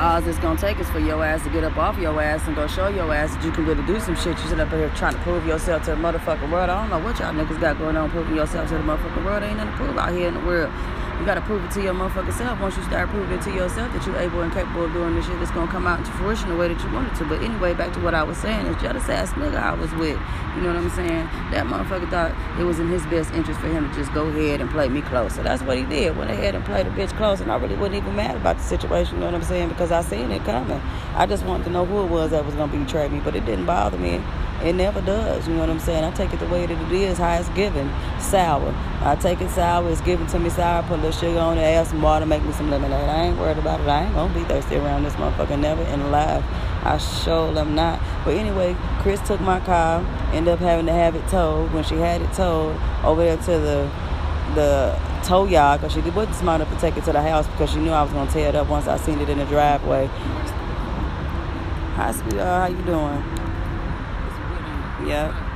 all it's gonna take is for your ass to get up off your ass and go show your ass that you can really do some shit. You sit up here trying to prove yourself to the motherfucking world. I don't know what y'all niggas got going on proving yourself to the motherfucking world. Ain't nothing to prove out here in the world. You gotta prove it to your motherfucking self. Once you start proving it to yourself that you're able and capable of doing this shit, it's gonna come out into fruition the way that you want it to. But anyway, back to what I was saying, this jealous ass nigga I was with, you know what I'm saying? That motherfucker thought it was in his best interest for him to just go ahead and play me close. So that's what he did. Went ahead and played a bitch close, and I really wasn't even mad about the situation, you know what I'm saying? Because I seen it coming. I just wanted to know who it was that was gonna betray me, but it didn't bother me. It never does. You know what I'm saying? I take it the way that it is, how it's given. Sour. I take it sour. It's given to me sour. Put a little sugar on it. Add some water. Make me some lemonade. I ain't worried about it. I ain't gonna be thirsty around this motherfucker. Never in life. I sure am not. But anyway, Chris took my car. Ended up having to have it towed. When she had it towed over there to the the tow yard because she wasn't smart enough to take it to the house because she knew I was gonna tear it up once I seen it in the driveway. Hi, sweetheart. How you doing? Yep.